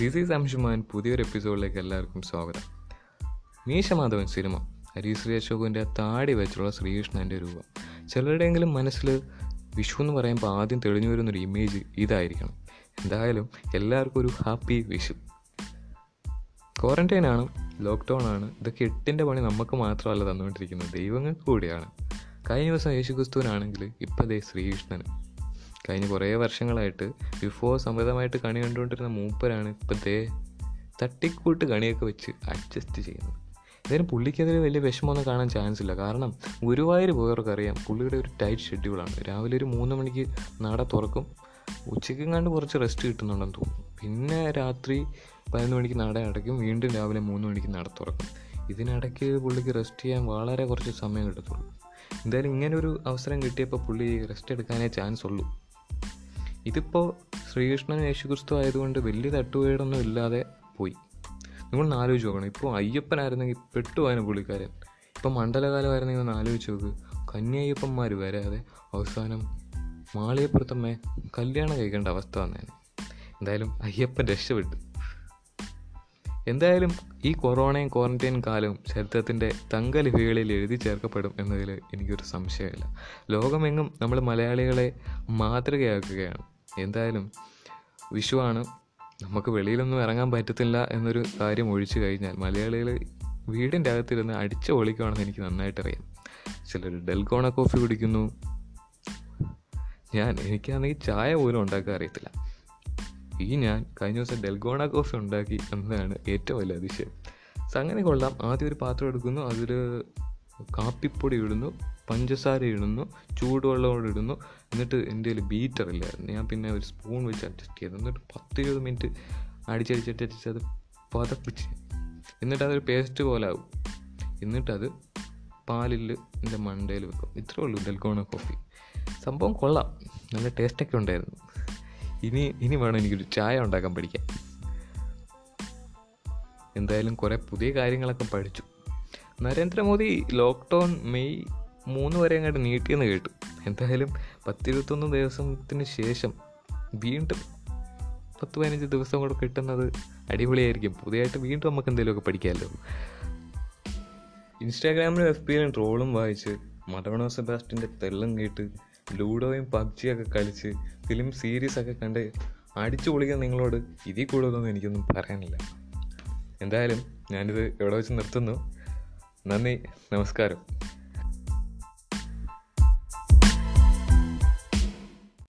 This is അംഷുമാൻ പുതിയൊരു എപ്പിസോഡിലേക്ക് എല്ലാവർക്കും സ്വാഗതം. മീശമാധവൻ സിനിമ ഹരീശ്രീ അശോകന്റെ താടി വെച്ചുള്ള ശ്രീകൃഷ്ണന്റെ രൂപം. ചിലരുടെയെങ്കിലും മനസ്സിൽ വിഷു എന്ന് പറയുമ്പോൾ ആദ്യം തെളിഞ്ഞു വരുന്നൊരു ഇമേജ് ഇതായിരിക്കണം. എന്തായാലും എല്ലാവർക്കും ഒരു ഹാപ്പി വിഷു ക്വാറന്റൈൻ ആണ് ലോക്ക്ഡൗൺ ആണ്. ഇതൊക്കെ എട്ടിന്റെ പണി നമുക്ക് മാത്രമല്ല തന്നുകൊണ്ടിരിക്കുന്നത്. ദൈവങ്ങൾക്ക് കൂടിയാണ്. കഴിഞ്ഞ ദിവസം യേശുക്രിസ്തുവിനാണെങ്കിൽ ഇപ്പം ദേ ശ്രീകൃഷ്ണന്. കഴിഞ്ഞ കുറേ വർഷങ്ങളായിട്ട് ബിഫോർ സമൃദ്ധമായിട്ട് കണി കണ്ടുകൊണ്ടിരുന്ന മൂപ്പരാണ് ഇപ്പം ദേ തട്ടിക്കൂട്ട് കണിയൊക്കെ വെച്ച് അഡ്ജസ്റ്റ് ചെയ്യുന്നത്. എന്തായാലും പുള്ളിക്കെതിരെ വലിയ വിഷമമൊന്നും കാണാൻ ചാൻസ് ഇല്ല. കാരണം ഗുരുവായൂർ പോയവർക്ക് അറിയാം പുള്ളിയുടെ ഒരു ടൈറ്റ് ഷെഡ്യൂളാണ് രാവിലെ ഒരു മൂന്ന് മണിക്ക് നട തുറക്കും. ഉച്ചയ്ക്ക് കണ്ട് കുറച്ച് റെസ്റ്റ് കിട്ടുന്നുണ്ടെന്ന് തോന്നുന്നു. പിന്നെ രാത്രി പതിനൊന്ന് മണിക്ക് നട അടയ്ക്കും. വീണ്ടും രാവിലെ മൂന്ന് മണിക്ക് നട തുറക്കും. ഇതിനിടയ്ക്ക് പുള്ളിക്ക് റെസ്റ്റ് ചെയ്യാൻ വളരെ കുറച്ച് സമയം കിട്ടത്തുള്ളൂ. എന്തായാലും ഇങ്ങനെ ഒരു അവസരം കിട്ടിയപ്പോൾ പുള്ളി റെസ്റ്റ് എടുക്കാനേ ചാൻസ് ഉള്ളൂ. ഇതിപ്പോൾ ശ്രീകൃഷ്ണൻ യേശുക്രിസ്തു ആയതുകൊണ്ട് വലിയ തട്ടുകേടൊന്നും ഇല്ലാതെ പോയി. നിങ്ങൾ ആലോചിച്ച് നോക്കണം. ഇപ്പോൾ അയ്യപ്പനായിരുന്നെങ്കിൽ പെട്ടുപോയനെ പുള്ളിക്കാരൻ. ഇപ്പം മണ്ഡലകാലമായിരുന്നെങ്കിൽ ഒന്ന് ആലോചിച്ച് നോക്ക്. കന്യായ്യപ്പന്മാർ വരാതെ അവസാനം മാളിയപ്പുറത്തമ്മേ കല്യാണം കഴിക്കേണ്ട അവസ്ഥ വന്നേനെ. എന്തായാലും അയ്യപ്പൻ രക്ഷപ്പെട്ടു. എന്തായാലും ഈ കൊറോണയും ക്വാറന്റൈൻ കാലവും ചരിത്രത്തിന്റെ തങ്കലിപികളിൽ എഴുതി ചേർക്കപ്പെടും എന്നതിൽ എനിക്കൊരു സംശയമില്ല. ലോകമെങ്ങും നമ്മൾ മലയാളികളെ മാതൃകയാക്കുകയാണ്. എന്തായാലും വിഷുവാണ് നമുക്ക് വെളിയിലൊന്നും ഇറങ്ങാൻ പറ്റത്തില്ല എന്നൊരു കാര്യം ഒഴിച്ചു കഴിഞ്ഞാൽ മലയാളികൾ വീടിന്റെ അകത്തിരുന്ന് അടിച്ചു ഒളിക്കുവാണെന്ന് എനിക്ക് നന്നായിട്ടറിയാം ചിലർ ഡെൽഗോണ കോഫി കുടിക്കുന്നു. ഞാൻ എനിക്കാണെങ്കിൽ ചായ പോലും ഉണ്ടാക്കാൻ അറിയത്തില്ല. ഈ ഞാൻ കഴിഞ്ഞ ദിവസം ഡെൽഗോണ കോഫി ഉണ്ടാക്കി എന്നതാണ് ഏറ്റവും വലിയ അതിശയം. അങ്ങനെ കൊള്ളാം. ആദ്യം ഒരു പാത്രം എടുക്കുന്നു. അതിൽ കാപ്പിപ്പൊടി ഇടുന്നു പഞ്ചസാര ഇടുന്നു ചൂടുവെള്ളം കൂടെ ഇടുന്നു. എന്നിട്ട് എന്റെ കയ്യിൽ ബീറ്റർ ഇല്ലായിരുന്നു. ഞാൻ പിന്നെ ഒരു സ്പൂൺ വെച്ച് അഡ്ജസ്റ്റ് ചെയ്തു. എന്നിട്ട് പത്ത് ഇരുപത് മിനിറ്റ് അടിച്ചടിച്ചടിച്ചടിച്ച് അത് പതപ്പിച്ച് എന്നിട്ട് അതൊരു പേസ്റ്റ് പോലെ ആവും. എന്നിട്ടത് പാലിൽ എന്റെ മണ്ടയിൽ വെക്കും. ഇത്രേ ഉള്ളൂ ഡെൽഗോണ കോഫി. സംഭവം കൊള്ളാം. നല്ല ടേസ്റ്റൊക്കെ ഉണ്ടായിരുന്നു. ഇനി ഇനി വേണം എനിക്കൊരു ചായ ഉണ്ടാക്കാൻ പഠിക്കാൻ. എന്തായാലും കുറേ പുതിയ കാര്യങ്ങളൊക്കെ പഠിച്ചു. നരേന്ദ്രമോദി ലോക്ക്ഡൗൺ മെയ് മൂന്ന് വരെ അങ്ങോട്ട് നീട്ടിയെന്ന് കേട്ടു. എന്തായാലും പത്തിരുപത്തൊന്ന് ദിവസത്തിന് ശേഷം വീണ്ടും പത്ത് പതിനഞ്ച് ദിവസം കൂടെ കിട്ടുന്നത് അടിപൊളിയായിരിക്കും. പുതിയതായിട്ട് വീണ്ടും നമുക്ക് എന്തെങ്കിലുമൊക്കെ പഠിക്കാമല്ലോ. ഇൻസ്റ്റാഗ്രാമിലും എഫ് പിയിലും ട്രോളും വായിച്ച് മടവണോ സെബാസ്റ്റിന്റെ തെള്ളം കേട്ട് ലൂഡോയും പബ്ജിയൊക്കെ കളിച്ച് ഫിലിം സീരീസ് ഒക്കെ കണ്ട് അടിച്ചു പൊളിക്കാൻ നിങ്ങളോട് ഇതിൽ കൂടുതലൊന്നും എനിക്കൊന്നും പറയാനില്ല. എന്തായാലും ഞാനിത് എവിടെ വെച്ച് നിർത്തുന്നു. നന്ദി നമസ്കാരം.